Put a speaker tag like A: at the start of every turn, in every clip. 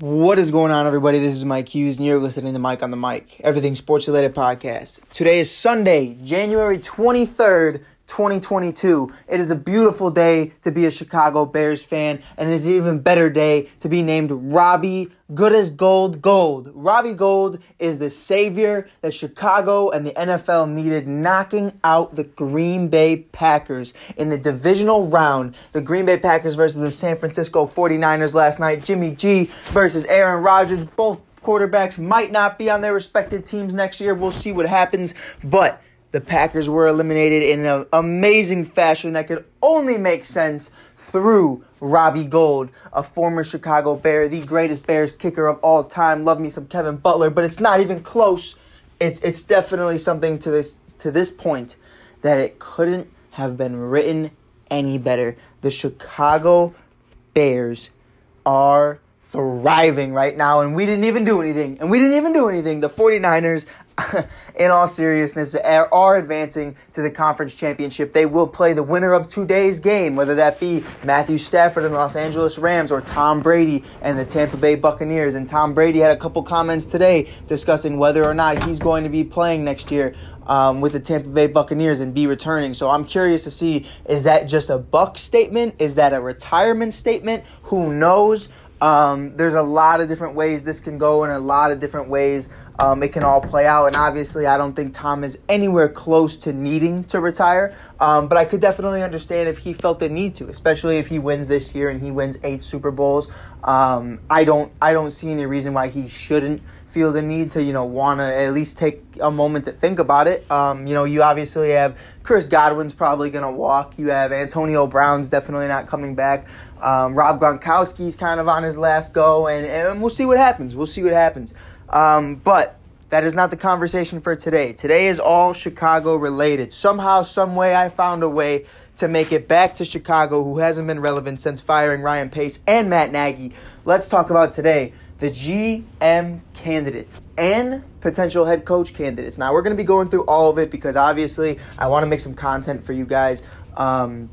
A: What is going on, everybody? This is Mike Hughes, and you're listening to Mike on the Mic, everything sports related podcast. Today is Sunday, January 23rd, 2022. It is a beautiful day to be a Chicago Bears fan, and it is an even better day to be named Robbie Good as Gold Gold. Robbie Gould is the savior that Chicago and the NFL needed, knocking out the Green Bay Packers in the divisional round. The Green Bay Packers versus the San Francisco 49ers last night. Jimmy G versus Aaron Rodgers. Both quarterbacks might not be on their respective teams next year. We'll see what happens, but the Packers were eliminated in an amazing fashion that could only make sense through Robbie Gould, a former Chicago Bear, the greatest Bears kicker of all time. Love me some Kevin Butler, but it's not even close. It's it's definitely something to this to this point that it couldn't have been written any better. The Chicago Bears are thriving right now, and we didn't even do anything. And we didn't even do anything. The 49ers, in all seriousness, are, advancing to the conference championship. They will play the winner of today's game, whether that be Matthew Stafford and the Los Angeles Rams or Tom Brady and the Tampa Bay Buccaneers. And Tom Brady had a couple comments today discussing whether or not he's going to be playing next year. Um, with the Tampa Bay Buccaneers and be returning. So I'm curious to see is that just a Buck statement? Is that a retirement statement? Who knows? Um, there's a lot of different ways this can go, and a lot of different ways um, it can all play out. And obviously, I don't think Tom is anywhere close to needing to retire. Um, but I could definitely understand if he felt the need to, especially if he wins this year and he wins eight Super Bowls. Um, I don't, I don't see any reason why he shouldn't feel the need to, you know, want to at least take a moment to think about it. Um, you know, you obviously have Chris Godwin's probably going to walk. You have Antonio Brown's definitely not coming back. Um, Rob Gronkowski's kind of on his last go, and, and we'll see what happens. We'll see what happens. Um, but that is not the conversation for today. Today is all Chicago related. Somehow, some way, I found a way to make it back to Chicago, who hasn't been relevant since firing Ryan Pace and Matt Nagy. Let's talk about today the GM candidates and potential head coach candidates. Now, we're going to be going through all of it because obviously I want to make some content for you guys. Um,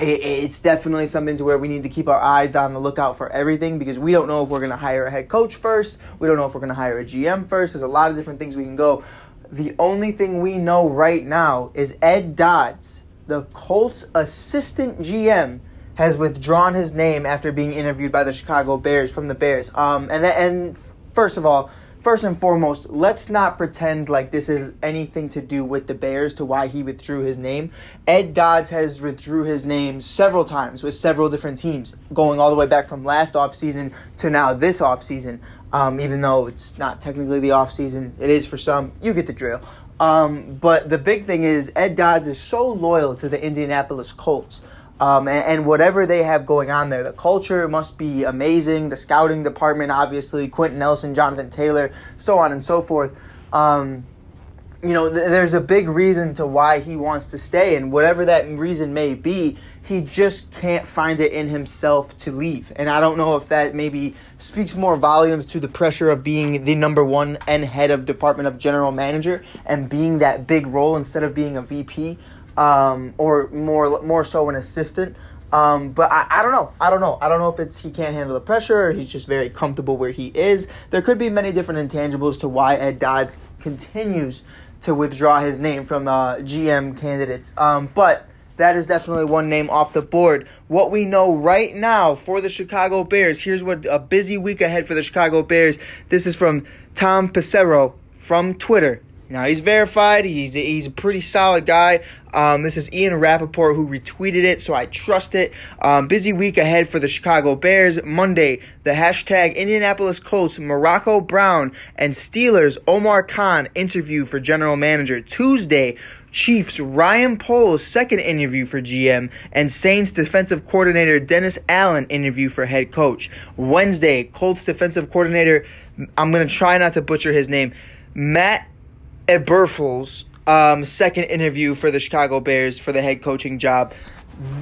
A: it's definitely something to where we need to keep our eyes on the lookout for everything because we don't know if we're going to hire a head coach first. We don't know if we're going to hire a GM first. There's a lot of different things we can go. The only thing we know right now is Ed Dodds, the Colts assistant GM, has withdrawn his name after being interviewed by the Chicago Bears from the Bears. Um, and and first of all, first and foremost, let's not pretend like this is anything to do with the Bears to why he withdrew his name. Ed Dodds has withdrew his name several times with several different teams, going all the way back from last offseason to now this offseason. Um, even though it's not technically the offseason, it is for some. You get the drill. Um, but the big thing is Ed Dodds is so loyal to the Indianapolis Colts. Um, and, and, whatever they have going on there. The culture must be amazing. The scouting department, obviously, Quenton Nelson, Jonathan Taylor, so on and so forth. Um, you know, th- there's a big reason to why he wants to stay, and whatever that reason may be, he just can't find it in himself to leave. And I don't know if that maybe speaks more volumes to the pressure of being the number one and head of department of general manager and being that big role instead of being a VP um, or more more so an assistant. Um, but I, I don't know. I don't know. I don't know if it's he can't handle the pressure or he's just very comfortable where he is. There could be many different intangibles to why Ed Dodds continues to withdraw his name from uh, GM candidates. Um, but that is definitely one name off the board. What we know right now for the Chicago Bears, here's what a busy week ahead for the Chicago Bears. This is from Tom Pelissero from Twitter. Now he's verified. He's he's a pretty solid guy. Um, this is Ian Rapoport who retweeted it, so I trust it. Um, busy week ahead for the Chicago Bears. Monday, the hashtag Indianapolis Colts Morocco Brown and Steelers Omar Khan interview for general manager. Tuesday, Chiefs Ryan Poles second interview for GM and Saints defensive coordinator Dennis Allen interview for head coach. Wednesday, Colts defensive coordinator I'm going to try not to butcher his name. Matt Eberflus um, second interview for the Chicago Bears for the head coaching job.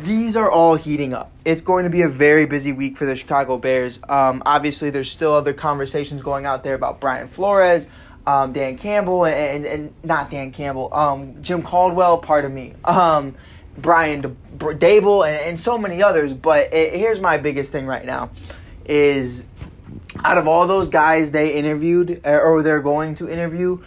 A: These are all heating up. It's going to be a very busy week for the Chicago Bears. Um, obviously, there's still other conversations going out there about Brian Flores, um, Dan Campbell, and, and, and, not Dan Campbell, um, Jim Caldwell, pardon me, um, Brian Daboll, and, and, so many others. But it, here's my biggest thing right now is out of all those guys they interviewed uh, or they're going to interview,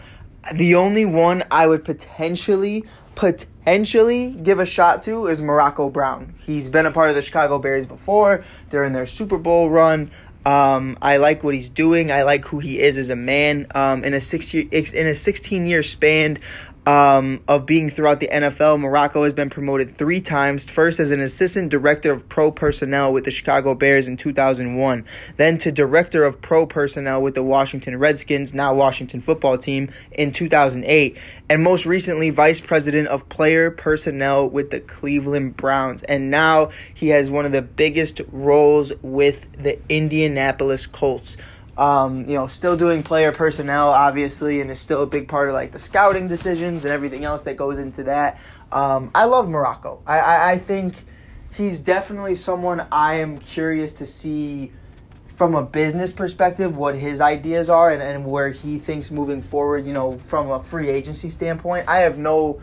A: the only one I would potentially potentially give a shot to is Morocco Brown. He's been a part of the Chicago Bears before. They're in their Super Bowl run. Um, I like what he's doing. I like who he is as a man. Um, in a six year, in a sixteen year span, um, of being throughout the NFL. Morocco has been promoted three times. First as an assistant director of pro personnel with the Chicago Bears in 2001, then to director of pro personnel with the Washington Redskins, now Washington football team, in 2008, and most recently vice president of player personnel with the Cleveland Browns. And now he has one of the biggest roles with the Indianapolis Colts um, you know, still doing player personnel, obviously, and is still a big part of like the scouting decisions and everything else that goes into that. Um, I love Morocco. I, I, I think he's definitely someone I am curious to see from a business perspective what his ideas are and, and where he thinks moving forward, you know, from a free agency standpoint. I have no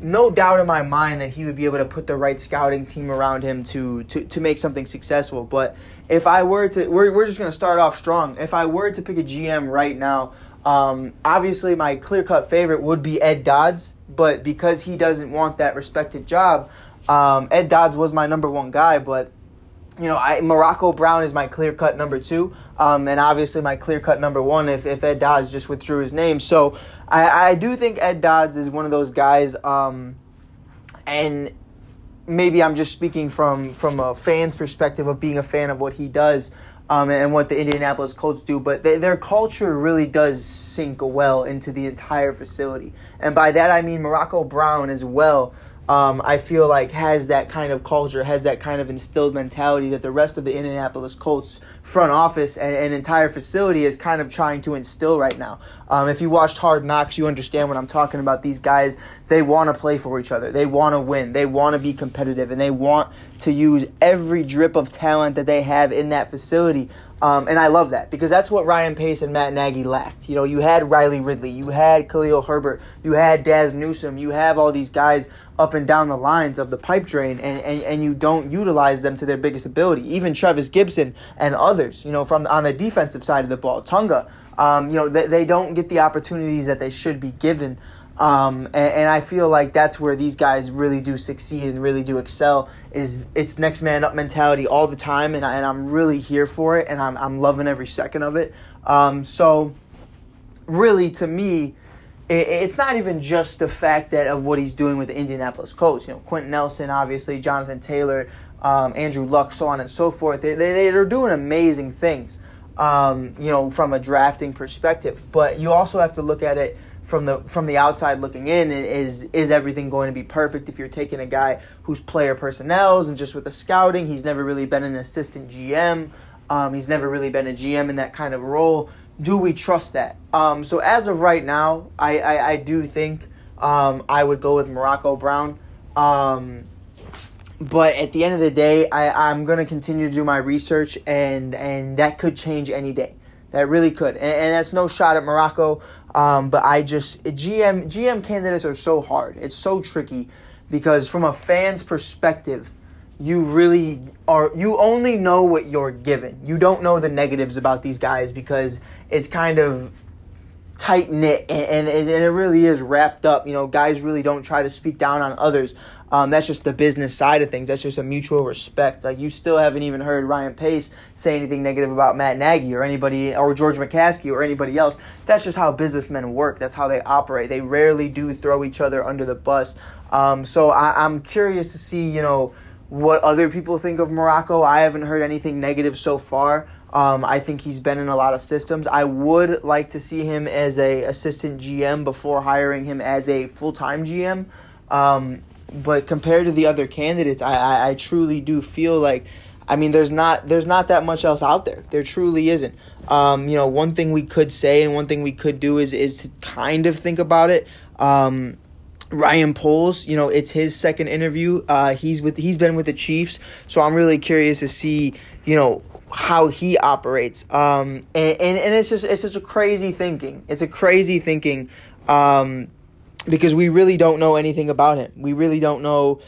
A: no doubt in my mind that he would be able to put the right scouting team around him to to, to make something successful. But if I were to, we're, we're just going to start off strong. If I were to pick a GM right now, um, obviously my clear cut favorite would be Ed Dodds. But because he doesn't want that respected job, um, Ed Dodds was my number one guy. But you know, I, Morocco Brown is my clear cut number two, um, and obviously my clear cut number one if, if Ed Dodds just withdrew his name. So I, I do think Ed Dodds is one of those guys, um, and maybe I'm just speaking from from a fan's perspective of being a fan of what he does. Um, and what the Indianapolis Colts do, but they, their culture really does sink well into the entire facility. And by that I mean Morocco Brown as well um, I feel like has that kind of culture, has that kind of instilled mentality that the rest of the Indianapolis Colts front office and, and entire facility is kind of trying to instill right now. Um, if you watched Hard Knocks, you understand what I'm talking about. These guys, they want to play for each other. They want to win. They want to be competitive, and they want to use every drip of talent that they have in that facility um, and I love that because that's what Ryan Pace and Matt Nagy lacked. You know, you had Riley Ridley, you had Khalil Herbert, you had Dazz Newsome, you have all these guys up and down the lines of the pipe drain, and, and, and you don't utilize them to their biggest ability. Even Travis Gibson and others, you know, from on the defensive side of the ball, Tunga, um, you know, they, they don't get the opportunities that they should be given. Um, and, and, I feel like that's where these guys really do succeed and really do excel. Is it's next man up mentality all the time, and, I, and I'm really here for it, and I'm I'm loving every second of it. Um, so, really, to me, it, it's not even just the fact that of what he's doing with the Indianapolis Colts. You know, Quenton Nelson, obviously, Jonathan Taylor, um, Andrew Luck, so on and so forth. They they they're doing amazing things. Um, you know, from a drafting perspective, but you also have to look at it from the from the outside looking in is is everything going to be perfect if you're taking a guy who's player personnels and just with the scouting? He's never really been an assistant GM um, he's never really been a GM in that kind of role. Do we trust that? Um, so as of right now I, I, I do think um, I would go with Morocco Brown. Um, but at the end of the day I, I'm gonna continue to do my research and and that could change any day that really could, and, and that's no shot at Morocco. Um, but I just GM GM candidates are so hard. It's so tricky because from a fan's perspective, you really are you only know what you're given. You don't know the negatives about these guys because it's kind of tight knit and, and, and it really is wrapped up. You know, guys really don't try to speak down on others. Um, that's just the business side of things. That's just a mutual respect. Like you still haven't even heard Ryan Pace say anything negative about Matt Nagy or anybody or George McCaskey or anybody else. That's just how businessmen work. That's how they operate. They rarely do throw each other under the bus. Um, so I, I'm curious to see, you know, what other people think of Morocco. I haven't heard anything negative so far. Um, I think he's been in a lot of systems. I would like to see him as a assistant GM before hiring him as a full time GM. Um, but compared to the other candidates, I, I, I truly do feel like I mean, there's not there's not that much else out there. There truly isn't. Um, you know, one thing we could say and one thing we could do is is to kind of think about it. Um, Ryan Poles, you know, it's his second interview. Uh, he's with he's been with the Chiefs, so I'm really curious to see, you know, how he operates. Um, and, and, and it's just it's just a crazy thinking. It's a crazy thinking. Um, because we really don't know anything about him. We really don't know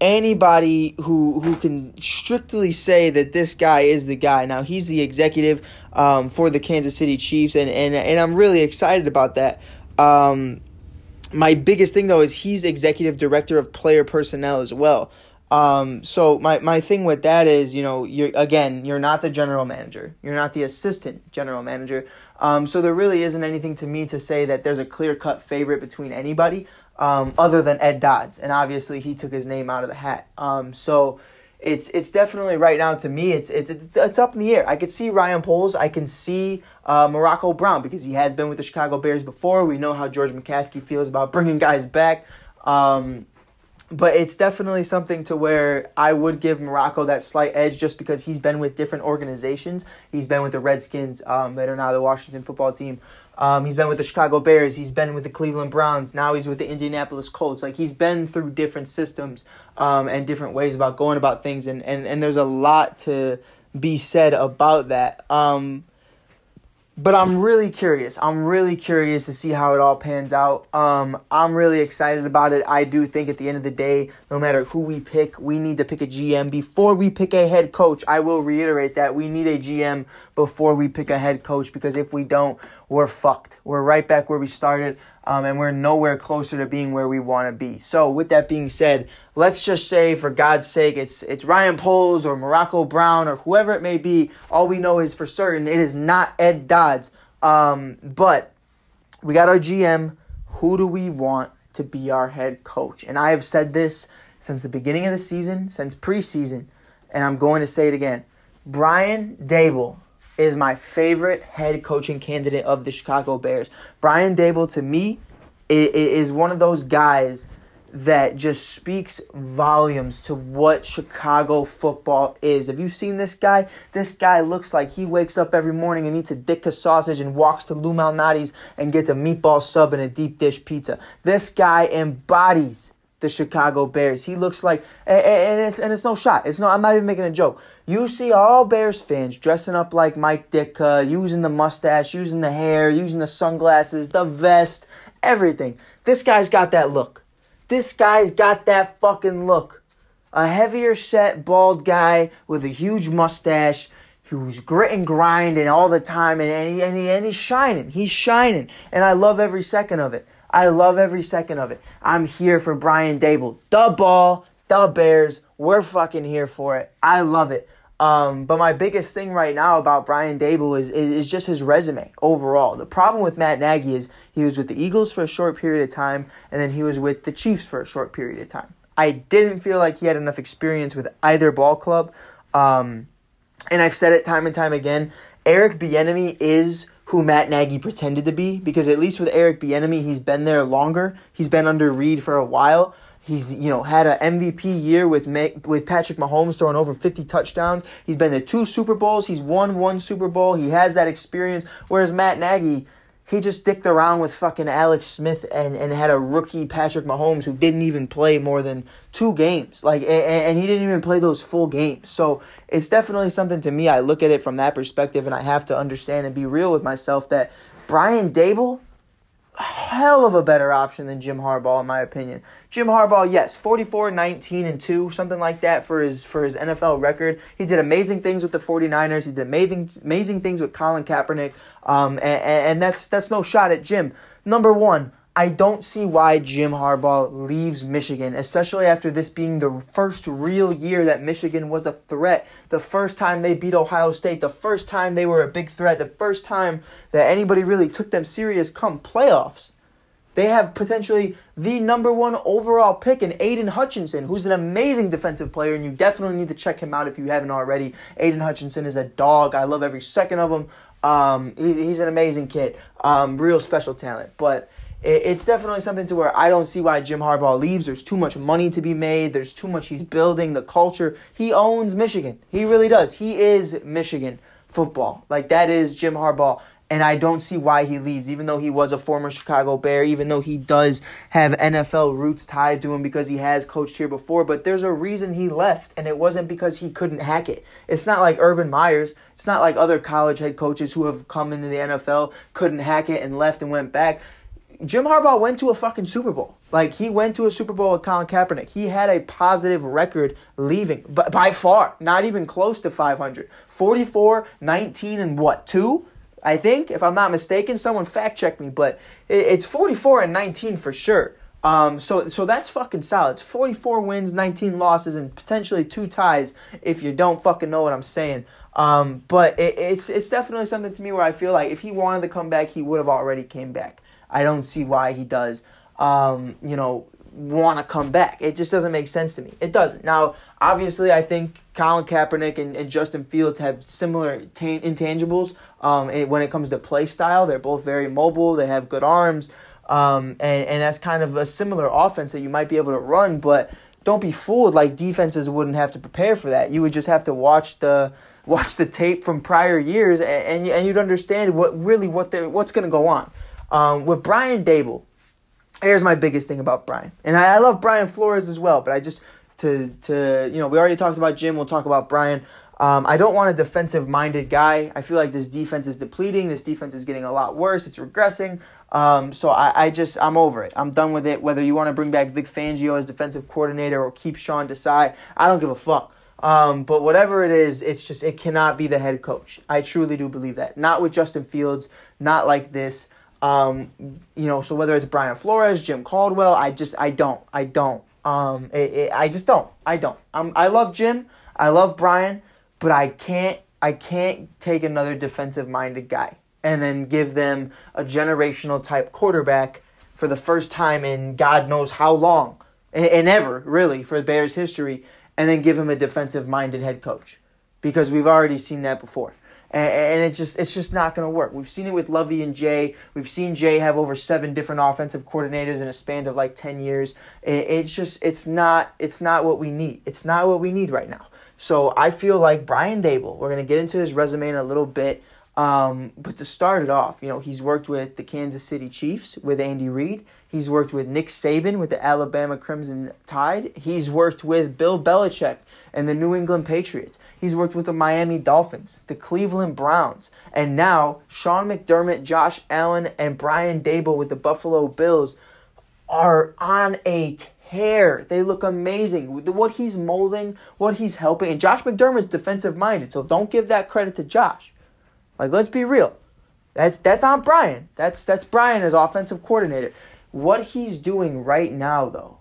A: anybody who who can strictly say that this guy is the guy. Now he's the executive um, for the Kansas City Chiefs, and and and I'm really excited about that. Um, my biggest thing though is he's executive director of player personnel as well. Um, so my, my thing with that is, you know, you again, you're not the general manager. You're not the assistant general manager. Um, so there really isn't anything to me to say that there's a clear cut favorite between anybody um, other than Ed Dodds. And obviously he took his name out of the hat. Um, so it's it's definitely right now to me it's it's it's, it's up in the air. I could see Ryan Poles. I can see uh, Morocco Brown because he has been with the Chicago Bears before. We know how George McCaskey feels about bringing guys back. Um, but it's definitely something to where I would give Morocco that slight edge just because he's been with different organizations. He's been with the Redskins um, that are now the Washington football team. Um, he's been with the Chicago Bears. He's been with the Cleveland Browns. Now he's with the Indianapolis Colts. Like he's been through different systems um, and different ways about going about things, and, and, and there's a lot to be said about that. Um, but I'm really curious. I'm really curious to see how it all pans out. Um, I'm really excited about it. I do think at the end of the day, no matter who we pick, we need to pick a GM before we pick a head coach. I will reiterate that we need a GM before we pick a head coach because if we don't, we're fucked. We're right back where we started um, and we're nowhere closer to being where we want to be. So, with that being said, let's just say, for God's sake, it's it's Ryan Poles or Morocco Brown or whoever it may be. All we know is for certain it is not Ed Dodds. Um, but we got our GM. Who do we want to be our head coach? And I have said this since the beginning of the season, since preseason, and I'm going to say it again. Brian Daboll is my favorite head coaching candidate of the Chicago Bears. Brian Daboll, to me, is one of those guys that just speaks volumes to what Chicago football is. Have you seen this guy? This guy looks like he wakes up every morning and eats a Ditka sausage and walks to Lou Malnati's and gets a meatball sub and a deep dish pizza. This guy embodies the Chicago Bears. He looks like, and it's and it's no shot. It's no. I'm not even making a joke. You see all Bears fans dressing up like Mike Ditka, using the mustache, using the hair, using the sunglasses, the vest, everything. This guy's got that look. This guy's got that fucking look. A heavier set, bald guy with a huge mustache who's grit and grinding all the time, and, and, he, and, he, and he's shining. He's shining, and I love every second of it. I love every second of it. I'm here for Brian Daboll. The ball, the Bears. We're fucking here for it. I love it. Um, but my biggest thing right now about Brian Daboll is, is, is just his resume overall. The problem with Matt Nagy is he was with the Eagles for a short period of time, and then he was with the Chiefs for a short period of time. I didn't feel like he had enough experience with either ball club. Um, and I've said it time and time again. Eric Bieniemy is who Matt Nagy pretended to be because at least with Eric Bieniemy, he's been there longer. He's been under Reid for a while. He's you know had an MVP year with with Patrick Mahomes throwing over 50 touchdowns. He's been to two Super Bowls. He's won one Super Bowl. He has that experience. Whereas Matt Nagy, he just dicked around with fucking Alex Smith and, and had a rookie Patrick Mahomes who didn't even play more than two games. Like and, and he didn't even play those full games. So it's definitely something to me. I look at it from that perspective, and I have to understand and be real with myself that Brian Daboll, hell of a better option than Jim Harbaugh, in my opinion. Jim Harbaugh, yes, 44, 19, and 2, something like that for his for his NFL record. He did amazing things with the 49ers. He did amazing amazing things with Colin Kaepernick. Um, and, and that's that's no shot at Jim. Number one, I don't see why Jim Harbaugh leaves Michigan, especially after this being the first real year that Michigan was a threat. The first time they beat Ohio State, the first time they were a big threat, the first time that anybody really took them serious come playoffs. They have potentially the number one overall pick in Aidan Hutchinson, who's an amazing defensive player, and you definitely need to check him out if you haven't already. Aidan Hutchinson is a dog. I love every second of him. Um, he, he's an amazing kid, um, real special talent. But it's definitely something to where I don't see why Jim Harbaugh leaves. There's too much money to be made. There's too much he's building, the culture. He owns Michigan. He really does. He is Michigan football. Like that is Jim Harbaugh. And I don't see why he leaves, even though he was a former Chicago Bear, even though he does have NFL roots tied to him because he has coached here before. But there's a reason he left, and it wasn't because he couldn't hack it. It's not like Urban Meyers. It's not like other college head coaches who have come into the NFL, couldn't hack it, and left and went back Jim Harbaugh went to a fucking Super Bowl. Like he went to a Super Bowl with Colin Kaepernick. He had a positive record leaving, but by far, not even close to 500. 44, 19 and what? 2? I think if I'm not mistaken, someone fact check me, but it's 44 and 19 for sure. Um, so so that's fucking solid. It's 44 wins, 19 losses, and potentially two ties if you don't fucking know what I'm saying. Um, but it, it's it's definitely something to me where I feel like if he wanted to come back, he would have already came back. I don't see why he does. Um, you know, want to come back. It just doesn't make sense to me. It doesn't. Now, obviously, I think Colin Kaepernick and, and Justin Fields have similar intangibles um, when it comes to play style. They're both very mobile. They have good arms. Um, and, and that's kind of a similar offense that you might be able to run, but don't be fooled like defenses wouldn't have to prepare for that. You would just have to watch the watch the tape from prior years and, and, and you'd understand what really what what's going to go on. Um, with Brian Daboll, here's my biggest thing about Brian. And I, I love Brian Flores as well, but I just to to you know, we already talked about Jim, we'll talk about Brian. Um, I don't want a defensive minded guy. I feel like this defense is depleting. This defense is getting a lot worse. It's regressing. Um, so I, I just I'm over it. I'm done with it. Whether you want to bring back Vic Fangio as defensive coordinator or keep Sean Desai, I don't give a fuck. Um, but whatever it is, it's just it cannot be the head coach. I truly do believe that. Not with Justin Fields. Not like this. Um, you know, so whether it's Brian Flores, Jim Caldwell, I just I don't, I don't. Um, it, it, I just don't, I don't. Um, I love Jim, I love Brian, but I can't, I can't take another defensive minded guy and then give them a generational type quarterback for the first time in God knows how long and, and ever really for the Bears history, and then give him a defensive minded head coach because we've already seen that before and, it's just it's just not going to work. We've seen it with Lovie and Jay. We've seen Jay have over seven different offensive coordinators in a span of like ten years. It's just it's not it's not what we need. It's not what we need right now. So I feel like Brian Daboll. We're going to get into his resume in a little bit. Um, but to start it off, you know, he's worked with the Kansas City Chiefs with Andy Reid. He's worked with Nick Saban with the Alabama Crimson Tide. He's worked with Bill Belichick and the New England Patriots. He's worked with the Miami Dolphins, the Cleveland Browns, and now Sean McDermott, Josh Allen, and Brian Daboll with the Buffalo Bills are on a tear. They look amazing. What he's molding, what he's helping, and Josh McDermott's defensive minded, so don't give that credit to Josh. Like, let's be real. That's that's on Brian. That's that's Brian as offensive coordinator. What he's doing right now, though,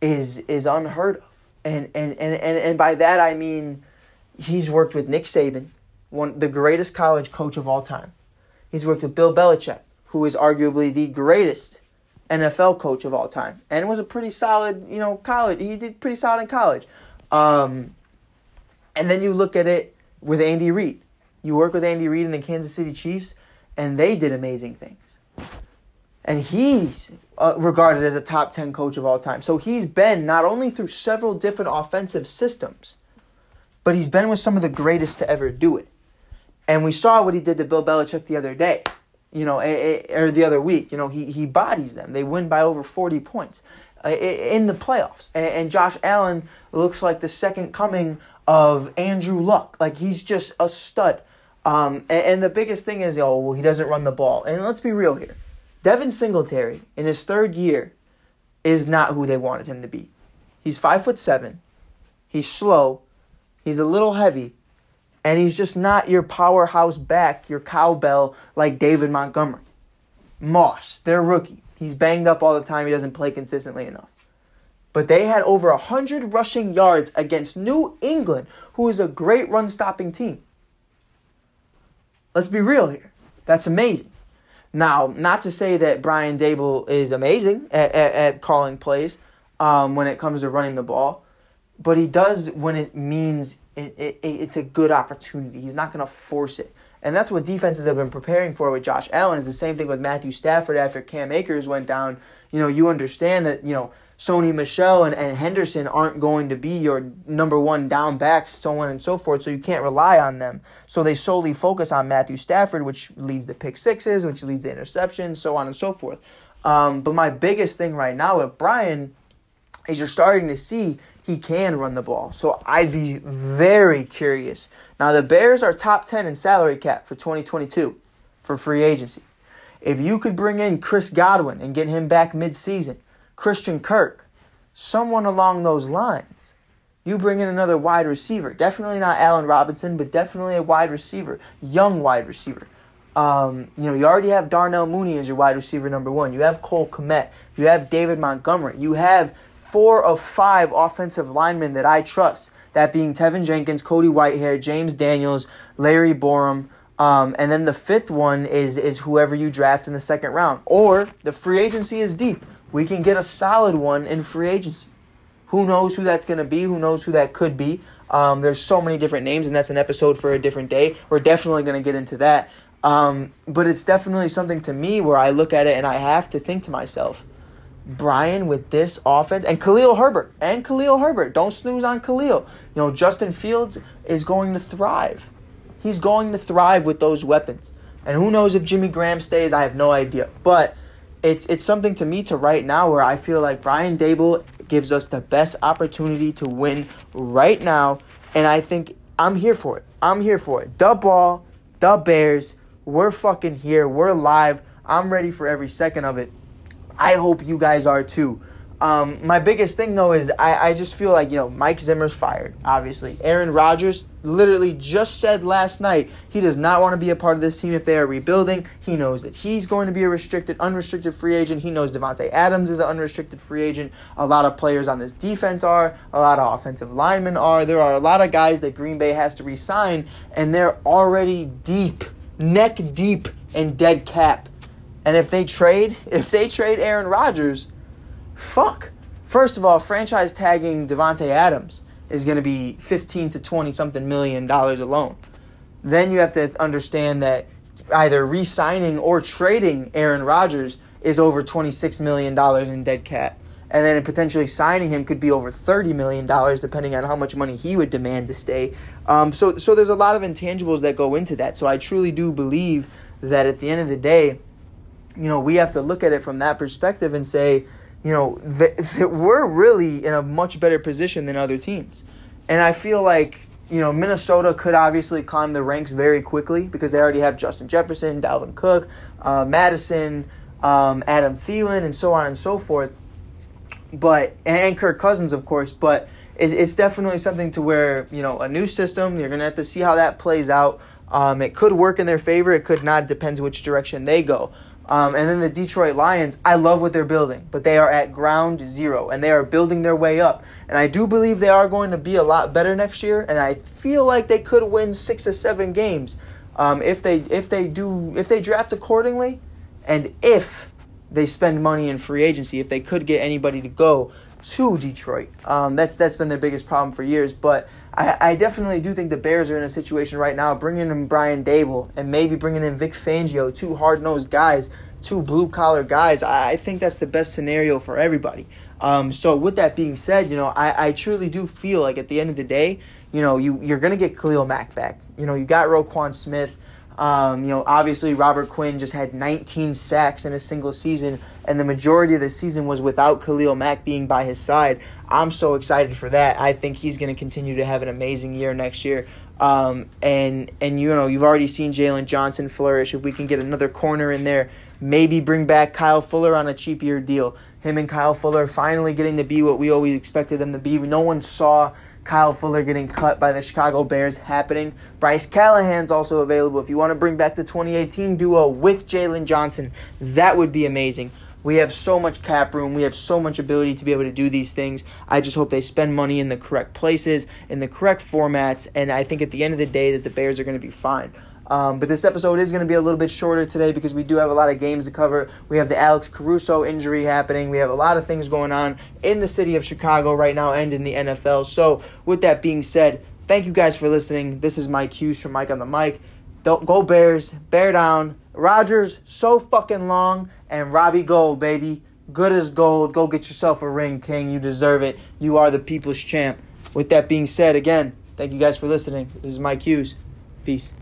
A: is is unheard of. And and, and, and, and by that I mean he's worked with Nick Saban, one the greatest college coach of all time. He's worked with Bill Belichick, who is arguably the greatest NFL coach of all time, and was a pretty solid, you know, college. He did pretty solid in college. Um, and then you look at it with Andy Reid. You work with Andy Reid and the Kansas City Chiefs, and they did amazing things. And he's uh, regarded as a top 10 coach of all time. So he's been not only through several different offensive systems, but he's been with some of the greatest to ever do it. And we saw what he did to Bill Belichick the other day, you know, or the other week. You know, he, he bodies them. They win by over 40 points uh, in the playoffs. And Josh Allen looks like the second coming of Andrew Luck. Like he's just a stud. Um, and, the biggest thing is, oh, well, he doesn't run the ball. And let's be real here. Devin Singletary, in his third year, is not who they wanted him to be. He's five foot seven. He's slow. He's a little heavy. And he's just not your powerhouse back, your cowbell like David Montgomery. Moss, their rookie. He's banged up all the time. He doesn't play consistently enough. But they had over 100 rushing yards against New England, who is a great run stopping team. Let's be real here. That's amazing. Now, not to say that Brian Daboll is amazing at, at, at calling plays um, when it comes to running the ball, but he does when it means it, it, it's a good opportunity. He's not going to force it. And that's what defenses have been preparing for with Josh Allen. It's the same thing with Matthew Stafford after Cam Akers went down. You know, you understand that, you know, Sony Michel and, and Henderson aren't going to be your number one down backs, so on and so forth. So you can't rely on them. So they solely focus on Matthew Stafford, which leads to pick sixes, which leads to interceptions, so on and so forth. Um, but my biggest thing right now with Brian is you're starting to see he can run the ball. So I'd be very curious. Now the Bears are top 10 in salary cap for 2022 for free agency. If you could bring in Chris Godwin and get him back mid-season, Christian Kirk, someone along those lines. You bring in another wide receiver. Definitely not Allen Robinson, but definitely a wide receiver, young wide receiver. Um, you know, you already have Darnell Mooney as your wide receiver number one. You have Cole Kmet. You have David Montgomery. You have four of five offensive linemen that I trust. That being Teven Jenkins, Cody Whitehair, James Daniels, Larry Borom. Um, and then the fifth one is is whoever you draft in the second round. Or the free agency is deep. We can get a solid one in free agency. Who knows who that's going to be? Who knows who that could be? Um, there's so many different names, and that's an episode for a different day. We're definitely going to get into that. Um, but it's definitely something to me where I look at it and I have to think to myself, Brian with this offense and Khalil Herbert and Khalil Herbert. Don't snooze on Khalil. You know, Justin Fields is going to thrive. He's going to thrive with those weapons. And who knows if Jimmy Graham stays? I have no idea. But it's it's something to me to right now where I feel like Brian Daboll gives us the best opportunity to win right now, and I think I'm here for it. I'm here for it. The ball, the Bears, we're fucking here. We're live. I'm ready for every second of it. I hope you guys are too. Um, my biggest thing though is I, I just feel like you know Mike Zimmer's fired. Obviously, Aaron Rodgers literally just said last night he does not want to be a part of this team if they are rebuilding. He knows that he's going to be a restricted, unrestricted free agent. He knows Davante Adams is an unrestricted free agent. A lot of players on this defense are. A lot of offensive linemen are. There are a lot of guys that Green Bay has to resign, and they're already deep, neck deep in dead cap. And if they trade, if they trade Aaron Rodgers fuck. First of all, franchise tagging Davante Adams is going to be 15 to 20 something million dollars alone. Then you have to understand that either re-signing or trading Aaron Rodgers is over 26 million dollars in dead cap. And then potentially signing him could be over $30 million, depending on how much money he would demand to stay. Um, so, so there's a lot of intangibles that go into that. So I truly do believe that at the end of the day, you know, we have to look at it from that perspective and say, you know, that, that we're really in a much better position than other teams. And I feel like, you know, Minnesota could obviously climb the ranks very quickly because they already have Justin Jefferson, Dalvin Cook, uh, Mattison, um, Adam Thielen, and so on and so forth. But, and Kirk Cousins, of course, but it, it's definitely something to where, you know, a new system, you're going to have to see how that plays out. Um, it could work in their favor, it could not, it depends which direction they go. Um, and then the Detroit Lions, I love what they're building, but they are at ground zero and they are building their way up. And I do believe they are going to be a lot better next year, and I feel like they could win six or seven games um, if they if they do if they draft accordingly, and if they spend money in free agency, if they could get anybody to go to Detroit. Um, that's that's been their biggest problem for years. But I, I definitely do think the Bears are in a situation right now, bringing in Brian Daboll and maybe bringing in Vic Fangio, two hard nosed guys, two blue collar guys. I, I, think that's the best scenario for everybody. Um, so with that being said, you know, I, I truly do feel like at the end of the day, you know, you you're gonna get Khalil Mack back. You know, you got Roquan Smith. Um, you know, obviously Robert Quinn just had 19 sacks in a single season, and the majority of the season was without Khalil Mack being by his side. I'm so excited for that. I think he's going to continue to have an amazing year next year. Um, and and you know you've already seen Jaylon Johnson flourish. If we can get another corner in there, maybe bring back Kyle Fuller on a cheap year deal. Him and Kyle Fuller finally getting to be what we always expected them to be. No one saw Kyle Fuller getting cut by the Chicago Bears happening. Bryce Callahan's also available. If you want to bring back the 2018 duo with Jaylon Johnson, that would be amazing. We have so much cap room. We have so much ability to be able to do these things. I just hope they spend money in the correct places, in the correct formats, and I think at the end of the day that the Bears are going to be fine. Um, but this episode is going to be a little bit shorter today because we do have a lot of games to cover. We have the Alex Caruso injury happening. We have a lot of things going on in the city of Chicago right now and in the NFL. So, with that being said, thank you guys for listening. This is Mike Hughes from Mike on the Mic. Don't go Bears, bear down. Rodgers so fucking long, and Robbie Gould, baby, good as gold. Go get yourself a ring, King. You deserve it. You are the people's champ. With that being said, again, thank you guys for listening. This is Mike Hughes. Peace.